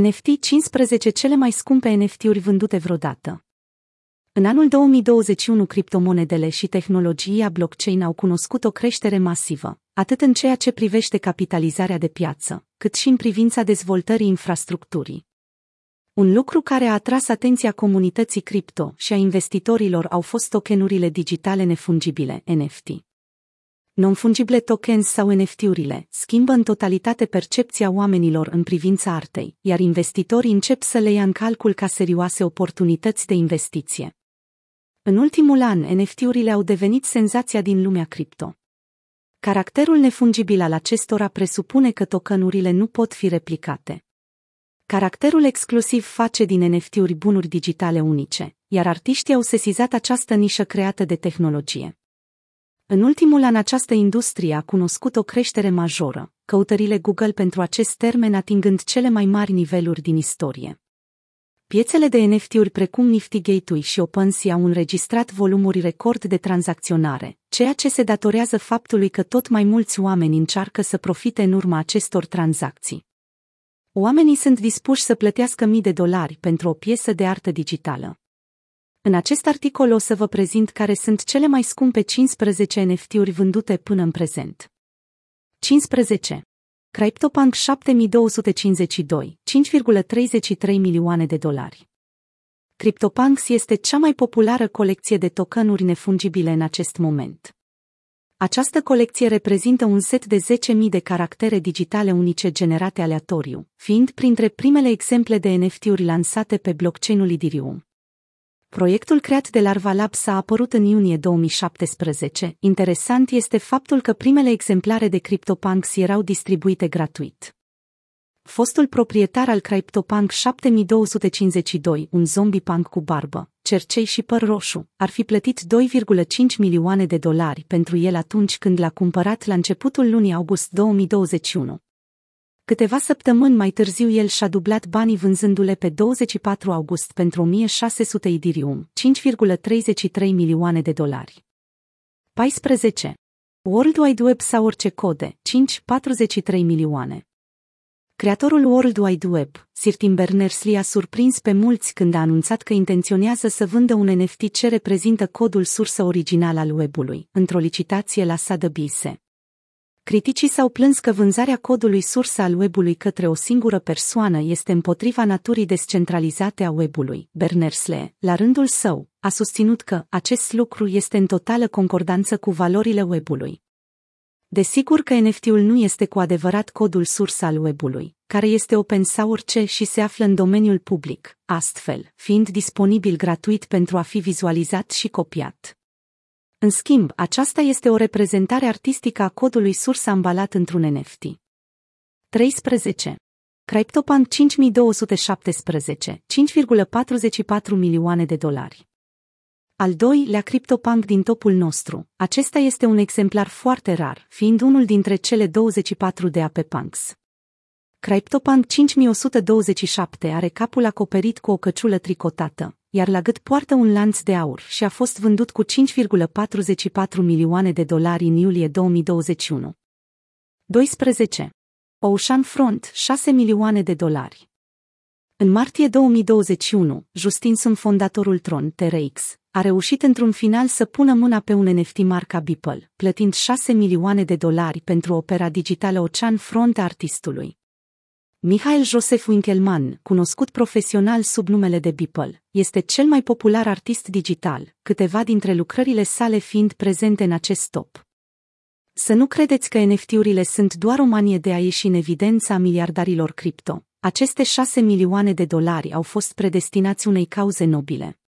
NFT 15 cele mai scumpe NFT-uri vândute vreodată. În anul 2021, criptomonedele și tehnologia blockchain au cunoscut o creștere masivă, atât în ceea ce privește capitalizarea de piață, cât și în privința dezvoltării infrastructurii. Un lucru care a atras atenția comunității cripto și a investitorilor au fost tokenurile digitale nefungibile, NFT. Non-fungible tokens sau NFT-urile schimbă în totalitate percepția oamenilor în privința artei, iar investitorii încep să le ia în calcul ca serioase oportunități de investiție. În ultimul an, NFT-urile au devenit senzația din lumea cripto. Caracterul nefungibil al acestora presupune că tokenurile nu pot fi replicate. Caracterul exclusiv face din NFT-uri bunuri digitale unice, iar artiștii au sesizat această nișă creată de tehnologie. În ultimul an această industrie a cunoscut o creștere majoră, căutările Google pentru acest termen atingând cele mai mari niveluri din istorie. Piețele de NFT-uri precum Nifty Gateway și OpenSea au înregistrat volumuri record de tranzacționare, ceea ce se datorează faptului că tot mai mulți oameni încearcă să profite în urma acestor tranzacții. Oamenii sunt dispuși să plătească mii de dolari pentru o piesă de artă digitală. În acest articol o să vă prezint care sunt cele mai scumpe 15 NFT-uri vândute până în prezent. 15. CryptoPunk 7252, 5,33 milioane de dolari. CryptoPunks este cea mai populară colecție de tokenuri nefungibile în acest moment. Această colecție reprezintă un set de 10.000 de caractere digitale unice generate aleatoriu, fiind printre primele exemple de NFT-uri lansate pe blockchain-ul Ethereum. Proiectul creat de Larva Labs a apărut în iunie 2017. Interesant este faptul că primele exemplare de CryptoPunks erau distribuite gratuit. Fostul proprietar al CryptoPunk 7252, un zombie punk cu barbă, cercei și păr roșu, ar fi plătit 2,5 milioane de dolari pentru el atunci când l-a cumpărat la începutul lunii august 2021. Câteva săptămâni mai târziu el și-a dublat banii vânzându-le pe 24 august pentru 1600 idirium, 5,33 milioane de dolari. 14. World Wide Web sau orice code, 5,43 milioane. Creatorul World Wide Web, Sir Tim Berners-Lee a surprins pe mulți când a anunțat că intenționează să vândă un NFT ce reprezintă codul sursă original al webului, într-o licitație la Sotheby's. Criticii s-au plâns că vânzarea codului sursă al webului către o singură persoană este împotriva naturii descentralizate a webului. Berners-Lee, la rândul său, a susținut că acest lucru este în totală concordanță cu valorile webului. Desigur că NFT-ul nu este cu adevărat codul sursă al webului, care este open source și se află în domeniul public, astfel, fiind disponibil gratuit pentru a fi vizualizat și copiat. În schimb, aceasta este o reprezentare artistică a codului sursă ambalat într-un NFT. 13. CryptoPunk 5217, 5,44 milioane de dolari. Al doilea CryptoPunk din topul nostru. Acesta este un exemplar foarte rar, fiind unul dintre cele 24 de AP Punks. CryptoPunk 5127 are capul acoperit cu o căciulă tricotată, iar la gât poartă un lanț de aur și a fost vândut cu 5,44 milioane de dolari în iulie 2021. 12. Ocean Front, 6 milioane de dolari. În martie 2021, Justinson, fondatorul Tron TRX, a reușit într-un final să pună mâna pe un NFT marca Beeple, plătind 6 milioane de dolari pentru opera digitală Ocean Front a artistului. Mihail Josef Winkelmann, cunoscut profesional sub numele de Beeple, este cel mai popular artist digital, câteva dintre lucrările sale fiind prezente în acest top. Să nu credeți că NFT-urile sunt doar o manie de a ieși în evidența miliardarilor cripto. Aceste 6 milioane de dolari au fost predestinați unei cauze nobile.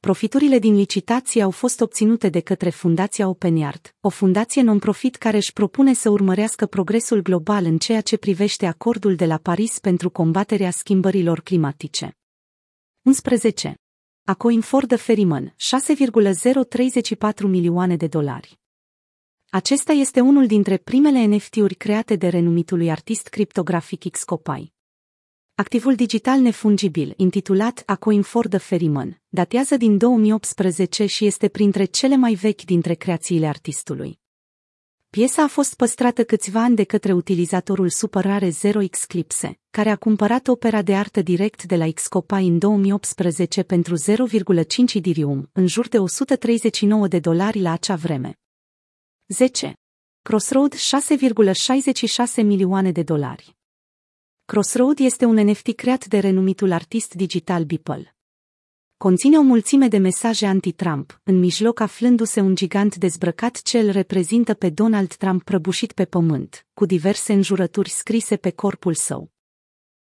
Profiturile din licitație au fost obținute de către Fundația OpenYard, o fundație non-profit care își propune să urmărească progresul global în ceea ce privește acordul de la Paris pentru combaterea schimbărilor climatice. 11. Acoin for the Ferryman, 6,034 milioane de dolari. Acesta este unul dintre primele NFT-uri create de renumitului artist criptografic Xcopy. Activul digital nefungibil, intitulat A Coin for the Ferryman, datează din 2018 și este printre cele mai vechi dintre creațiile artistului. Piesa a fost păstrată câțiva ani de către utilizatorul supărare 0x Clipse, care a cumpărat opera de artă direct de la Xcopy în 2018 pentru 0,5 Ethereum, în jur de 139 de dolari la acea vreme. 10. Crossroad 6,66 milioane de dolari. Crossroad este un NFT creat de renumitul artist digital Beeple. Conține o mulțime de mesaje anti-Trump, în mijloc aflându-se un gigant dezbrăcat ce îl reprezintă pe Donald Trump prăbușit pe pământ, cu diverse înjurături scrise pe corpul său.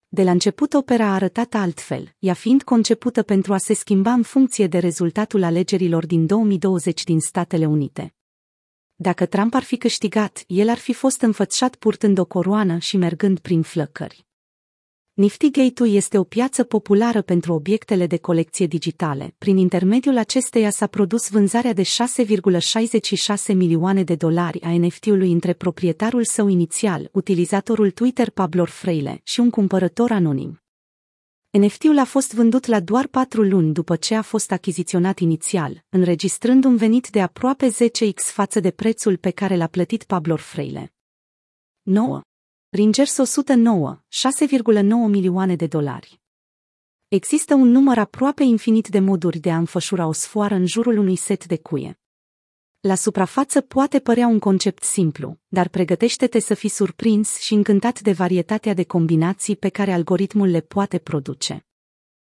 De la început opera a arătat altfel, ea fiind concepută pentru a se schimba în funcție de rezultatul alegerilor din 2020 din Statele Unite. Dacă Trump ar fi câștigat, el ar fi fost înfățat purtând o coroană și mergând prin flăcări. Niftygate-ul este o piață populară pentru obiectele de colecție digitale. Prin intermediul acesteia s-a produs vânzarea de 6,66 milioane de dolari a NFT-ului între proprietarul său inițial, utilizatorul Twitter Pablo Freile, și un cumpărător anonim. NFT-ul a fost vândut la doar patru luni după ce a fost achiziționat inițial, înregistrând un venit de aproape 10x față de prețul pe care l-a plătit Pablo Freile. 9. Ringers 109, 6,9 milioane de dolari. Există un număr aproape infinit de moduri de a înfășura o sfoară în jurul unui set de cuie. La suprafață poate părea un concept simplu, dar pregătește-te să fii surprins și încântat de varietatea de combinații pe care algoritmul le poate produce.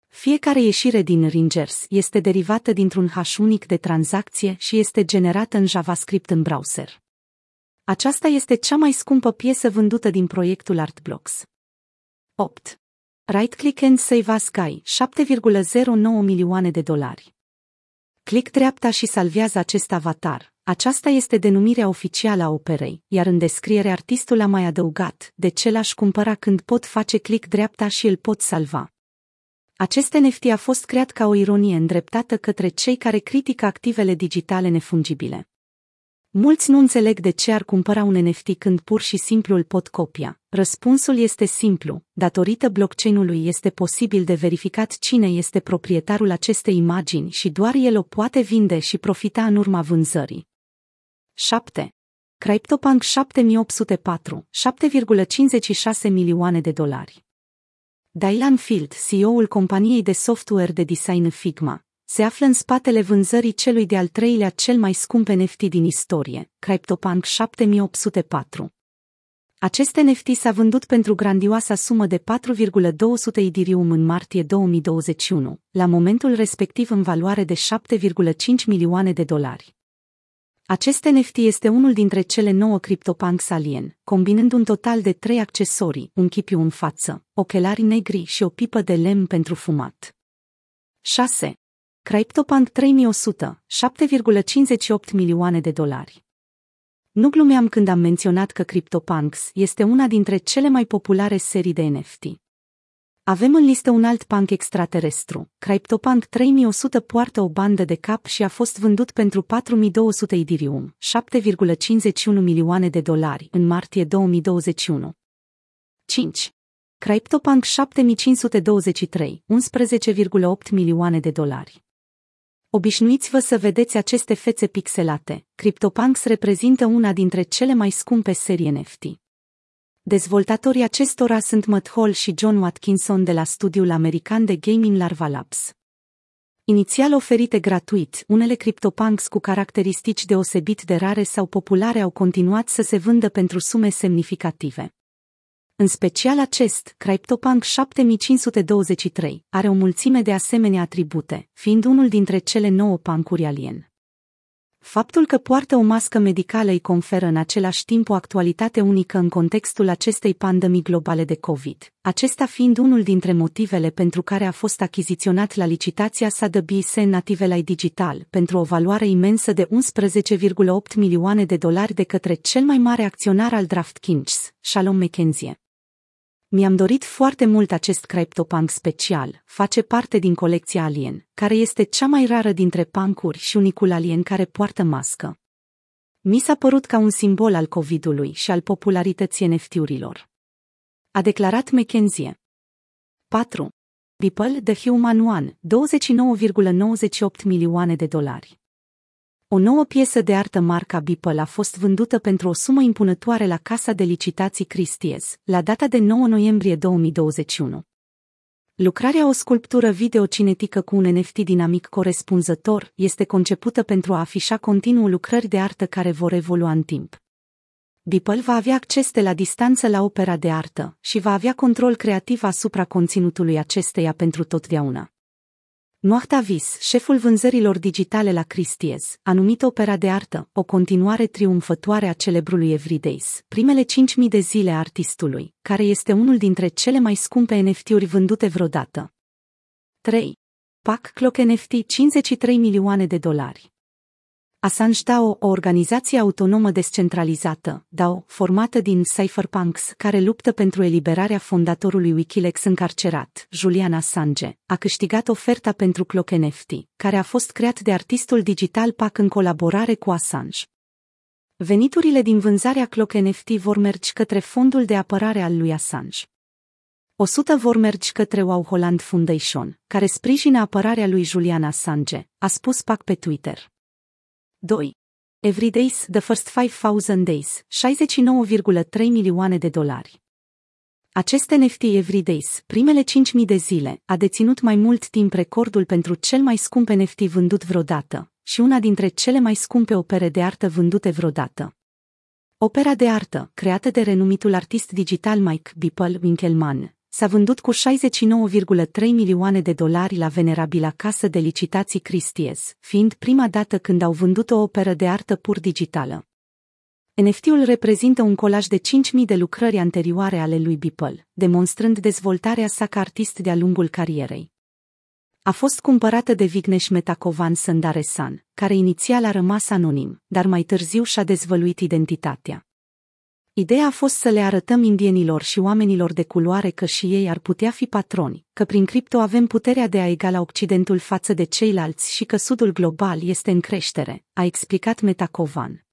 Fiecare ieșire din Ringers este derivată dintr-un hash unic de tranzacție și este generată în JavaScript în browser. Aceasta este cea mai scumpă piesă vândută din proiectul Artblocks. 8. Right Click and Save as Sky, 7,09 milioane de dolari. Click dreapta și salvează acest avatar. Aceasta este denumirea oficială a operei, iar în descriere artistul a mai adăugat, de ce l-aș cumpăra când pot face click dreapta și îl pot salva. Acest NFT a fost creat ca o ironie îndreptată către cei care critică activele digitale nefungibile. Mulți nu înțeleg de ce ar cumpăra un NFT când pur și simplu îl pot copia. Răspunsul este simplu. Datorită blockchain-ului este posibil de verificat cine este proprietarul acestei imagini și doar el o poate vinde și profita în urma vânzării. 7. CryptoPunk 7804, 7,56 milioane de dolari. Dylan Field, CEO-ul companiei de software de design Figma, se află în spatele vânzării celui de-al treilea cel mai scump NFT din istorie, CryptoPunk 7804. Acest NFT s-a vândut pentru grandioasa sumă de 4,200 Ethereum în martie 2021, la momentul respectiv în valoare de 7,5 milioane de dolari. Acest NFT este unul dintre cele nouă CryptoPunks Alien, combinând un total de trei accesorii, un chipiu în față, ochelari negri și o pipă de lemn pentru fumat. 6. CryptoPunk 3100, 7,58 milioane de dolari. Nu glumeam când am menționat că CryptoPunks este una dintre cele mai populare serii de NFT. Avem în listă un alt punk extraterestru. CryptoPunk 3100 poartă o bandă de cap și a fost vândut pentru 4200 Ethereum, 7,51 milioane de dolari, în martie 2021. 5. CryptoPunk 7523, 11,8 milioane de dolari. Obișnuiți-vă să vedeți aceste fețe pixelate. CryptoPunks reprezintă una dintre cele mai scumpe serii NFT. Dezvoltatorii acestora sunt Matt Hall și John Watkinson de la studiul american de gaming Larva Labs. Inițial oferite gratuit, unele CryptoPunks cu caracteristici deosebit de rare sau populare au continuat să se vândă pentru sume semnificative. În special acest, CryptoPunk 7523, are o mulțime de asemenea atribute, fiind unul dintre cele nouă pancuri alien. Faptul că poartă o mască medicală îi conferă în același timp o actualitate unică în contextul acestei pandemii globale de COVID, acesta fiind unul dintre motivele pentru care a fost achiziționat la licitația Sotheby's Natively Digital pentru o valoare imensă de 11,8 milioane de dolari de către cel mai mare acționar al DraftKings, Shalom McKenzie. Mi-am dorit foarte mult acest CryptoPunk special, face parte din colecția Alien, care este cea mai rară dintre pancuri și unicul alien care poartă mască. Mi s-a părut ca un simbol al COVID-ului și al popularității NFT-urilor. A declarat McKenzie. 4. Ripple The Human One, 29,98 milioane de dolari. O nouă piesă de artă marca Beeple a fost vândută pentru o sumă impunătoare la Casa de Licitații Christie's, la data de 9 noiembrie 2021. Lucrarea o sculptură videocinetică cu un NFT dinamic corespunzător este concepută pentru a afișa continuu lucrări de artă care vor evolua în timp. Beeple va avea acces de la distanță la opera de artă și va avea control creativ asupra conținutului acesteia pentru totdeauna. Noachta Vis, șeful vânzărilor digitale la Christie's, a numit opera de artă o continuare triumfătoare a celebrului Everydays, primele 5.000 de zile a artistului, care este unul dintre cele mai scumpe NFT-uri vândute vreodată. 3. PAC Clock NFT 53 milioane de dolari. Assange DAO, o organizație autonomă descentralizată, DAO, formată din cypherpunks care luptă pentru eliberarea fondatorului Wikileaks încarcerat, Julian Assange, a câștigat oferta pentru Clock NFT, care a fost creat de artistul digital PAC în colaborare cu Assange. Veniturile din vânzarea Clock NFT vor merge către fondul de apărare al lui Assange. 100 vor merge către Wow Holland Foundation, care sprijină apărarea lui Julian Assange, a spus PAC pe Twitter. 2. Everydays, The First 5000 Days, 69,3 milioane de dolari. Acest NFT Everydays, primele 5000 de zile, a deținut mai mult timp recordul pentru cel mai scump NFT vândut vreodată și una dintre cele mai scumpe opere de artă vândute vreodată. Opera de artă, creată de renumitul artist digital Mike Beeple Winkelmann, s-a vândut cu 69,3 milioane de dolari la venerabila casă de licitații Christie's, fiind prima dată când au vândut o operă de artă pur digitală. NFT-ul reprezintă un colaj de 5.000 de lucrări anterioare ale lui Beeple, demonstrând dezvoltarea sa ca artist de-a lungul carierei. A fost cumpărată de Vignesh Metakovan Sandaresan, care inițial a rămas anonim, dar mai târziu și-a dezvăluit identitatea. Ideea a fost să le arătăm indienilor și oamenilor de culoare că și ei ar putea fi patroni, că prin cripto avem puterea de a egala Occidentul față de ceilalți și că Sudul global este în creștere, a explicat Metacovan.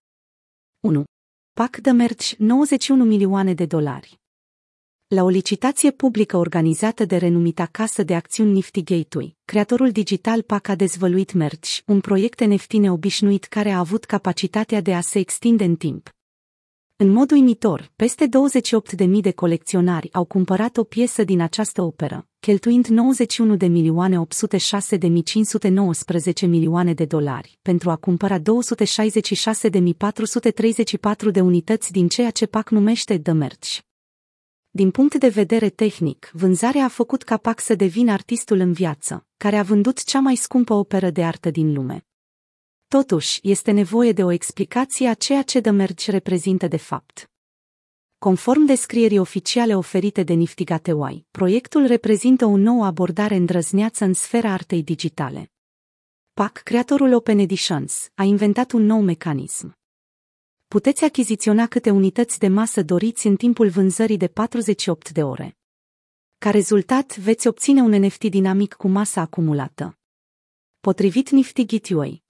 1. PAC de merci 91 milioane de dolari. La o licitație publică organizată de renumita casă de acțiuni Nifty Gateway, creatorul digital PAC a dezvăluit Merch, un proiect NFT neobișnuit care a avut capacitatea de a se extinde în timp, în mod uimitor, peste 28.000 de colecționari au cumpărat o piesă din această operă, cheltuind 91 de milioane 806 de 519 milioane de dolari pentru a cumpăra 266 de 434 de unități din ceea ce PAC numește The Merch. Din punct de vedere tehnic, vânzarea a făcut ca PAC să devină artistul în viață, care a vândut cea mai scumpă operă de artă din lume. Totuși, este nevoie de o explicație a ceea ce The Merge reprezintă de fapt. Conform descrierii oficiale oferite de Nifty Gateway, proiectul reprezintă o nouă abordare îndrăzneață în sfera artei digitale. PAC, creatorul Open Editions, a inventat un nou mecanism. Puteți achiziționa câte unități de masă doriți în timpul vânzării de 48 de ore. Ca rezultat, veți obține un NFT dinamic cu masa acumulată. Potrivit Nifty Gateway,